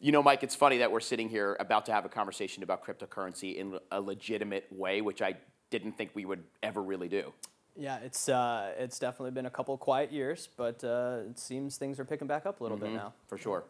You know, Mike, it's funny that we're sitting here about to have a conversation about cryptocurrency in a legitimate way, which I didn't think we would ever really do. Yeah, it's uh, it's definitely been a couple quiet years, but uh, it seems things are picking back up a little bit now. For sure.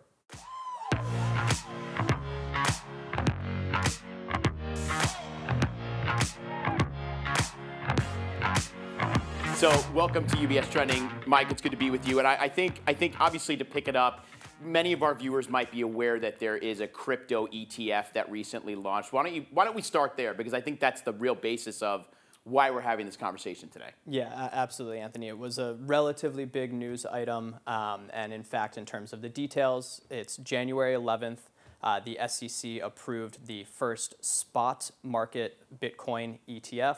So, welcome to UBS Trending, Mike. It's good to be with you. And I, I think, I think, obviously, to pick it up, many of our viewers might be aware that there is a crypto ETF that recently launched. Why don't you? Why don't we start there? Because I think that's the real basis of why we're having this conversation today. Yeah, absolutely, Anthony. It was a relatively big news item, um, and in fact, in terms of the details, it's January 11th. Uh, the SEC approved the first spot market Bitcoin ETF.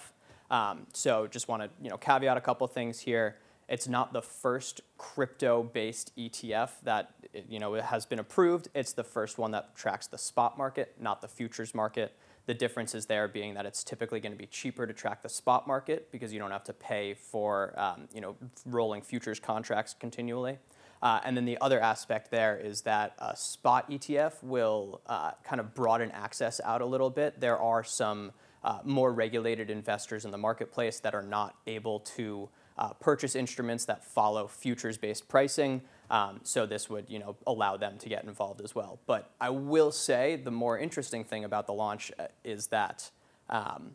Um, so, just want to you know caveat a couple things here. It's not the first crypto-based ETF that you know it has been approved. It's the first one that tracks the spot market, not the futures market. The difference is there being that it's typically going to be cheaper to track the spot market because you don't have to pay for um, you know rolling futures contracts continually. Uh, and then the other aspect there is that a spot ETF will uh, kind of broaden access out a little bit. There are some uh, more regulated investors in the marketplace that are not able to uh, purchase instruments that follow futures-based pricing. Um, so this would, you know, allow them to get involved as well. But I will say the more interesting thing about the launch uh, is that, um,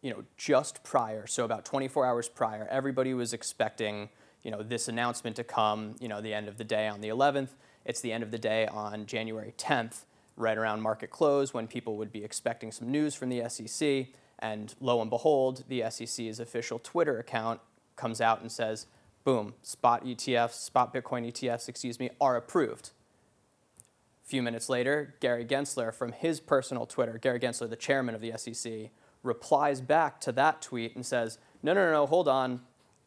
you know, just prior, so about 24 hours prior, everybody was expecting, you know, this announcement to come, you know, the end of the day on the 11th. It's the end of the day on January 10th, right around market close, when people would be expecting some news from the SEC. And lo and behold, the SEC's official Twitter account comes out and says, boom, spot ETFs, spot Bitcoin ETFs, excuse me, are approved. A few minutes later, Gary Gensler from his personal Twitter, Gary Gensler, the chairman of the SEC, replies back to that tweet and says, no, no, no, no, hold on.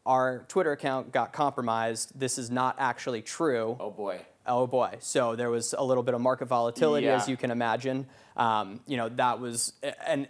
Our Twitter account got compromised. This is not actually true. Oh boy. Oh boy. So there was a little bit of market volatility, Yeah. as you can imagine. Um, you know, that was a- an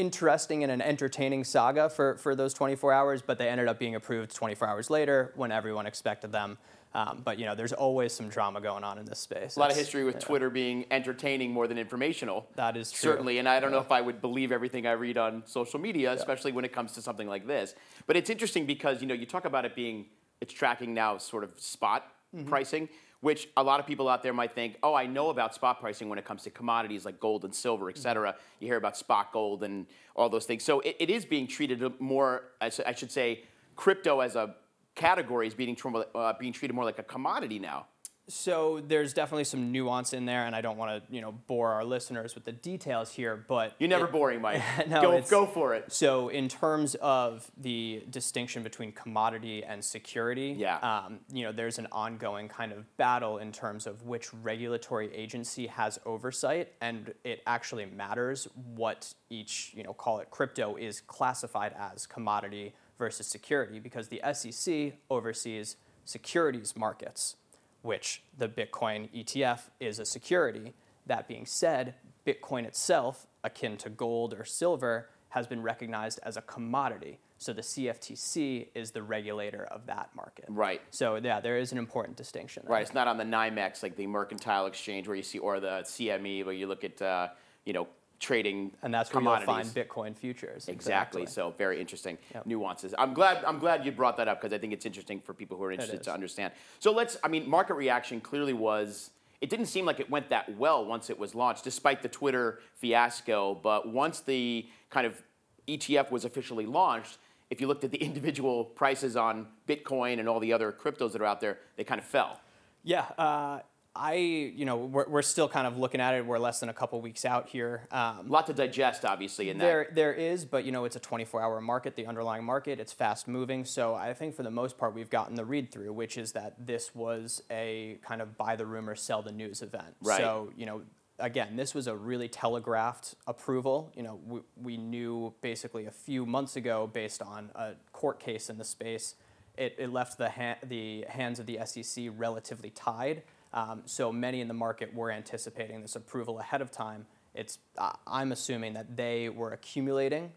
interesting and an entertaining saga for, for those 24 hours, but they ended up being approved 24 hours later when everyone expected them. Um, but, you know, there's always some drama going on in this space. A lot of history with yeah, Twitter being entertaining more than informational. That is true. Certainly, and I don't know if I would believe everything I read on social media, especially when it comes to something like this. But it's interesting because you know you talk about it being it's tracking now sort of spot Mm-hmm. pricing, which a lot of people out there might think, oh, I know about spot pricing when it comes to commodities like gold and silver, et cetera. Mm-hmm. You hear about spot gold and all those things. So it, it is being treated more, I should say, crypto as a category is being, uh, being treated more like a commodity now. So there's definitely some nuance in there, and I don't want to, you know, bore our listeners with the details here, but You're never it- boring, Mike. No, go, go for it. So, in terms of the distinction between commodity and security, Yeah. um, you know, there's an ongoing kind of battle in terms of which regulatory agency has oversight, and it actually matters what each, you know, call it crypto is classified as commodity versus security, because the SEC oversees securities markets, which the Bitcoin ETF is a security. That being said, Bitcoin itself, akin to gold or silver, has been recognized as a commodity. So the CFTC is the regulator of that market. Right. So yeah, there is an important distinction. there. Right, it's not on the NYMEX like the Mercantile Exchange where you see, or the CME where you look at, uh, you know, trading And that's where you'll find Bitcoin futures. Exactly. So very interesting Yep. nuances. I'm glad. I'm glad you brought that up because I think it's interesting for people who are interested to understand. So let's. I mean, market reaction clearly was. It didn't seem like it went that well once it was launched, despite the Twitter fiasco. But once the kind of ETF was officially launched, if you looked at the individual prices on Bitcoin and all the other cryptos that are out there, they kind of fell. Yeah, uh, I you know we're, we're still kind of looking at it. We're less than a couple weeks out here. Um, A lot to digest, obviously, in that. There, there is, but you know, it's a 24-hour market. The underlying market, it's fast moving. So I think for the most part, we've gotten the read through, which is that this was a kind of buy the rumor, sell the news event. Right. So you know, again, this was a really telegraphed approval. You know, we, we knew basically a few months ago, based on a court case in the space, it, it left the ha- the hands of the SEC relatively tied. Um, so many in the market were anticipating this approval ahead of time. It's I'm assuming that they were accumulating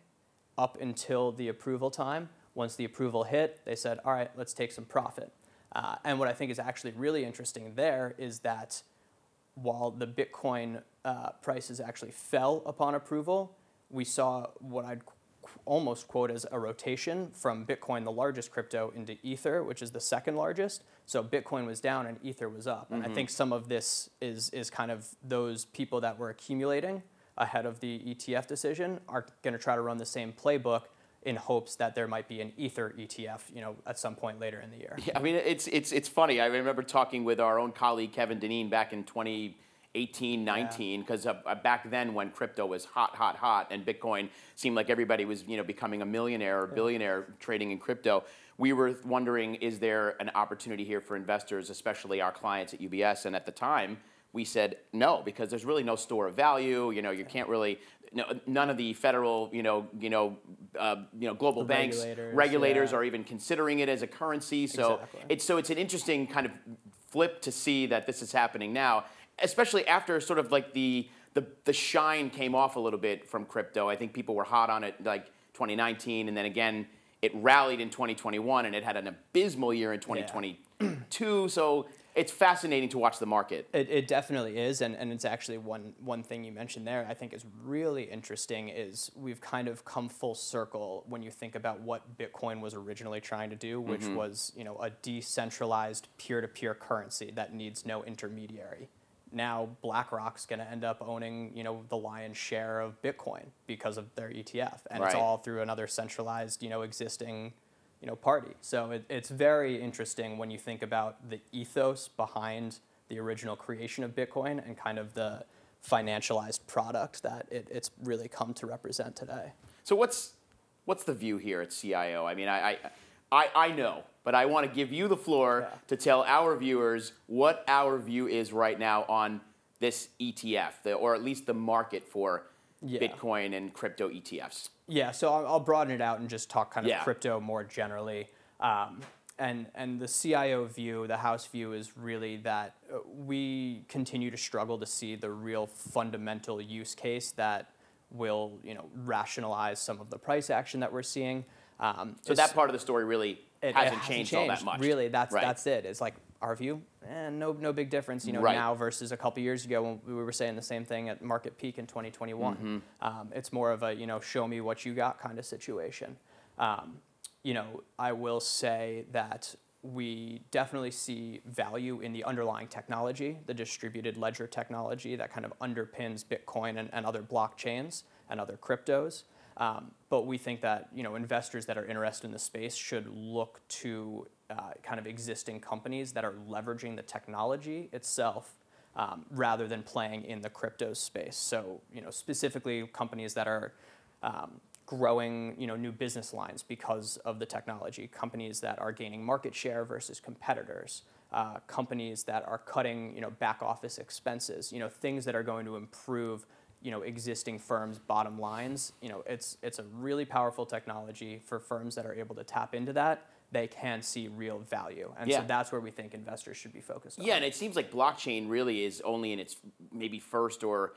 up until the approval time. Once the approval hit, they said, "All right, let's take some profit." Uh, and what I think is actually really interesting there is that while the Bitcoin uh, prices actually fell upon approval, we saw what I'd almost quote as a rotation from Bitcoin, the largest crypto, into Ether, which is the second largest. So Bitcoin was down and Ether was up. And I mm-hmm. think some of this is, is kind of those people that were accumulating ahead of the ETF decision are going to try to run the same playbook in hopes that there might be an Ether ETF, you know, at some point later in the year. Yeah, I mean, it's it's it's funny. I remember talking with our own colleague Kevin Deneen back in 2018, 19, because uh, uh, back then when crypto was hot, hot, hot, and Bitcoin seemed like everybody was you know becoming a millionaire or billionaire trading in crypto. We were wondering, is there an opportunity here for investors, especially our clients at UBS? And at the time, we said no because there's really no store of value. You know, you can't really. No, none of the federal, you know, you know, uh, you know, global The banks, regulators, regulators yeah. are even considering it as a currency. So Exactly. it's so it's an interesting kind of flip to see that this is happening now, especially after sort of like the the the shine came off a little bit from crypto. I think people were hot on it like 2019, and then again it rallied in 2021, and it had an abysmal year in 2022. So it's fascinating to watch the market. It, it definitely is, and, and it's actually one one thing you mentioned there. I think is really interesting is we've kind of come full circle when you think about what Bitcoin was originally trying to do, which mm-hmm. was you know a decentralized peer-to-peer currency that needs no intermediary. Now BlackRock's going to end up owning you know the lion's share of Bitcoin because of their ETF, and it's all through another centralized you know existing you know, party. So it, it's very interesting when you think about the ethos behind the original creation of Bitcoin and kind of the financialized product that it, it's really come to represent today. So what's what's the view here at CIO? I mean, I I, I, I know, but I want to give you the floor Yeah. to tell our viewers what our view is right now on this ETF, the, or at least the market for Yeah. Bitcoin and crypto ETFs. Yeah, so I'll, I'll broaden it out and just talk kind of Yeah. crypto more generally. Um, and and the CIO view, the house view, is really that uh, we continue to struggle to see the real fundamental use case that will you know rationalize some of the price action that we're seeing. Um, So that part of the story really it- it hasn't, changed, all that much. Really, that's Right. that's it. It's like our view, eh, no no big difference, you know, Right. now versus a couple years ago when we were saying the same thing at market peak in 2021. Mm-hmm. Um, it's more of a you know show me what you got kind of situation. Um, you know, I will say that we definitely see value in the underlying technology, the distributed ledger technology that kind of underpins Bitcoin and, and other blockchains and other cryptos. Um, but we think that you know investors that are interested in the space should look to uh, kind of existing companies that are leveraging the technology itself um, rather than playing in the crypto space. So you know specifically companies that are um, growing you know new business lines because of the technology, companies that are gaining market share versus competitors. Uh, companies that are cutting, you know, back office expenses, you know, things that are going to improve you know existing firms bottom lines you know it's it's a really powerful technology for firms that are able to tap into that they can see real value and Yeah. so that's where we think investors should be focused on Yeah, and it seems like blockchain really is only in its maybe first or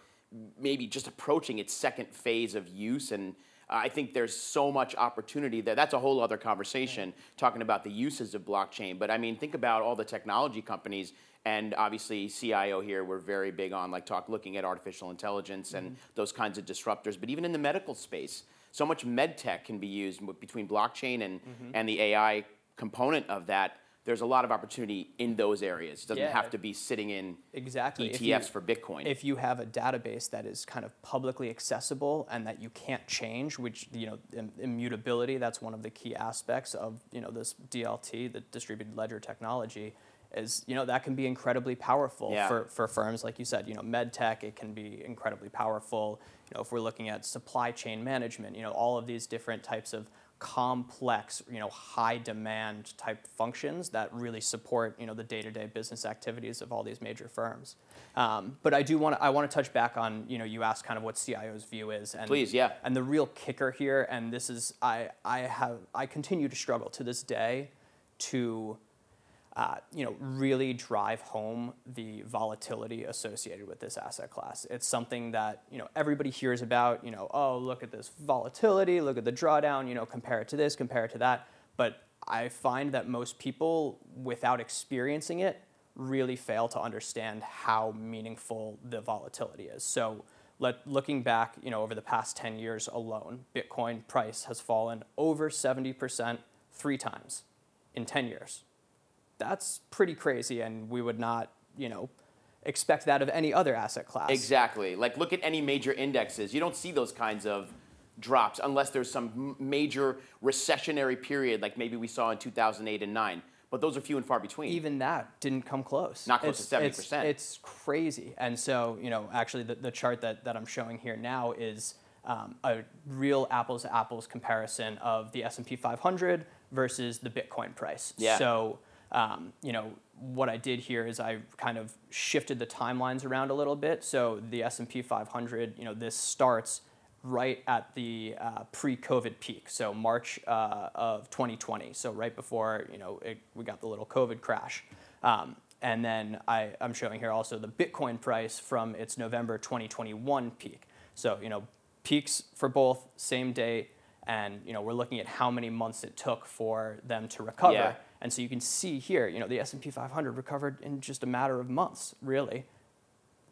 maybe just approaching its second phase of use. And uh, I think there's so much opportunity there. That's a whole other conversation talking about the uses of blockchain. But I mean, think about all the technology companies. And obviously, CIO here, we're very big on like talk looking at artificial intelligence and those kinds of disruptors. But even in the medical space, so much med tech can be used between blockchain and, and the AI component of that. There's a lot of opportunity in those areas. It doesn't Yeah. have to be sitting in exactly ETFs you- for Bitcoin. if you have a database that is kind of publicly accessible and that you can't change which you know immutability that's one of the key aspects of you know this dlt the distributed ledger technology is you know that can be incredibly powerful Yeah. for, for firms like you said you know medtech it can be incredibly powerful you know if we're looking at supply chain management you know all of these different types of complex you know high demand type functions that really support you know the day-to-day business activities of all these major firms um, but i do want to i want to touch back on you know you asked kind of what cio's view is and Please, yeah. and the real kicker here and this is i i have i continue to struggle to this day to uh, you know, really drive home the volatility associated with this asset class. It's something that you know everybody hears about. You know, oh, look at this volatility, look at the drawdown. You know, compare it to this, compare it to that. But I find that most people, without experiencing it, really fail to understand how meaningful the volatility is. So let, looking back, you know, over the past 10 years alone, Bitcoin price has fallen over 70% three times in 10 years. That's pretty crazy, and we would not, you know, expect that of any other asset class. Exactly. Like look at any major indexes. You don't see those kinds of drops unless there's some major recessionary period like maybe we saw in 2008 and 9. But those are few and far between. Even that didn't come close. Not close to It's- 70%. It's, it's crazy. And so, you know, actually the, the chart that, that I'm showing here now is um, a real apples to apples comparison of the S&P 500 versus the Bitcoin price. Yeah. So, um, you know, what I did here is I kind of shifted the timelines around a little bit. So the S&P 500, you know, this starts right at the uh, pre-COVID peak, so March uh, of 2020, so right before you know it, we got the little COVID crash. Um, and then I, I'm showing here also the Bitcoin price from its November 2021 peak. So you know peaks for both same day, and you know we're looking at how many months it took for them to recover. Yeah. And so you can see here, you know, the S&P 500 recovered in just a matter of months, really.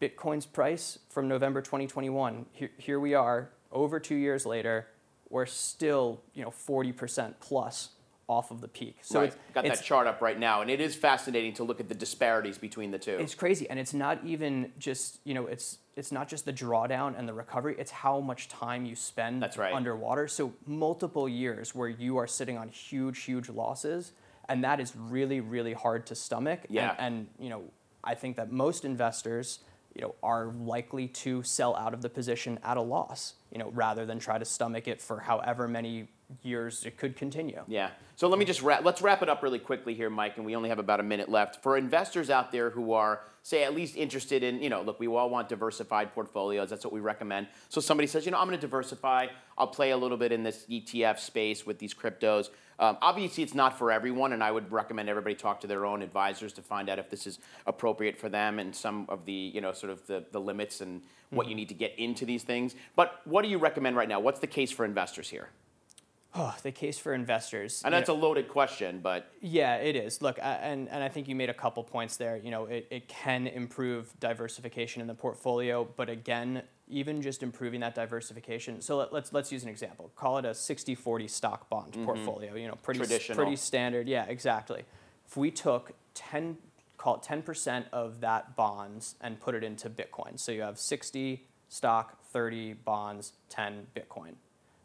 Bitcoin's price from November 2021, here, here we are, over two years later, we're still, you know, 40% plus off of the peak. So right. it's, Got it's, that chart up right now, and it is fascinating to look at the disparities between the two. it's crazy, and it's not even just, you know, it's it's not just the drawdown and the recovery. It's how much time you spend That's right. underwater. So multiple years where you are sitting on huge, huge losses, and that is really, really hard to stomach. And- Yeah. and you know, I think that most investors, you know, are likely to sell out of the position at a loss, you know, rather than try to stomach it for however many years it could continue. Yeah. So let me just wrap. Let's wrap it up really quickly here, Mike, and we only have about a minute left. For investors out there who are, say, at least interested in, you know, look, we all want diversified portfolios. That's what we recommend. So somebody says, you know, I'm going to diversify. I'll play a little bit in this ETF space with these cryptos. Um, obviously, it's not for everyone, and I would recommend everybody talk to their own advisors to find out if this is appropriate for them and some of the, you know, sort of the, the limits and what you need to get into these things. But what do you recommend right now? What's the case for investors here? Oh, the case for investors. I know you it's a loaded question, but Yeah, it is. Look, I- and, and I think you made a couple points there. You know, it, it can improve diversification in the portfolio, but again, even just improving that diversification. So let, let's let's use an example. Call it a 60-40 stock bond mm-hmm. portfolio. You know, pretty pretty standard. Yeah, exactly. If we took 10 call it 10% of that bonds and put it into Bitcoin. So you have 60 stock, 30 bonds, 10 Bitcoin.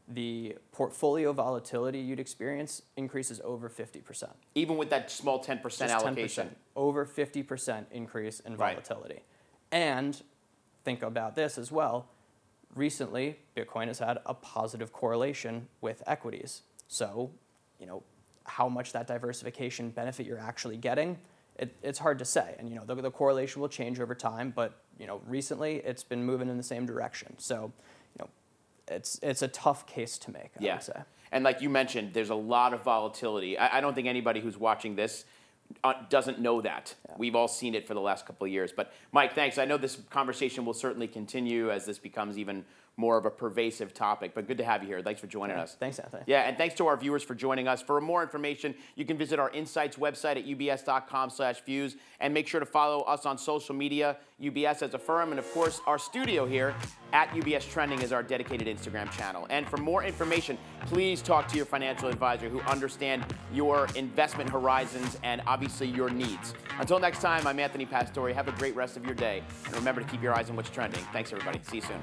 The portfolio volatility you'd experience increases over 50%. even with that small 10% Just allocation. 10%, over 50% increase in Right. volatility. And think about this as well. Recently, Bitcoin has had a positive correlation with equities. So, you know, how much that diversification benefit you're actually getting, it, it's hard to say. And, you know, the, the correlation will change over time, but, you know, recently it's been moving in the same direction. So, you know, it's, it's a tough case to make, I Yeah. would say. And like you mentioned, there's a lot of volatility. I, I don't think anybody who's watching this Uh, doesn't know that. We've all seen it for the last couple of years. But Mike, thanks. I know this conversation will certainly continue as this becomes even more of a pervasive topic. But good to have you here. Thanks for joining us. Thanks, Anthony. Yeah, and thanks to our viewers for joining us. For more information, you can visit our Insights website at ubs.com slash views. And make sure to follow us on social media, UBS as a firm. And of course, our studio here at UBS Trending is our dedicated Instagram channel. And for more information, please talk to your financial advisor who understand your investment horizons and obviously your needs. Until next time, I'm Anthony Pastore. Have a great rest of your day. And remember to keep your eyes on what's trending. Thanks, everybody. See you soon.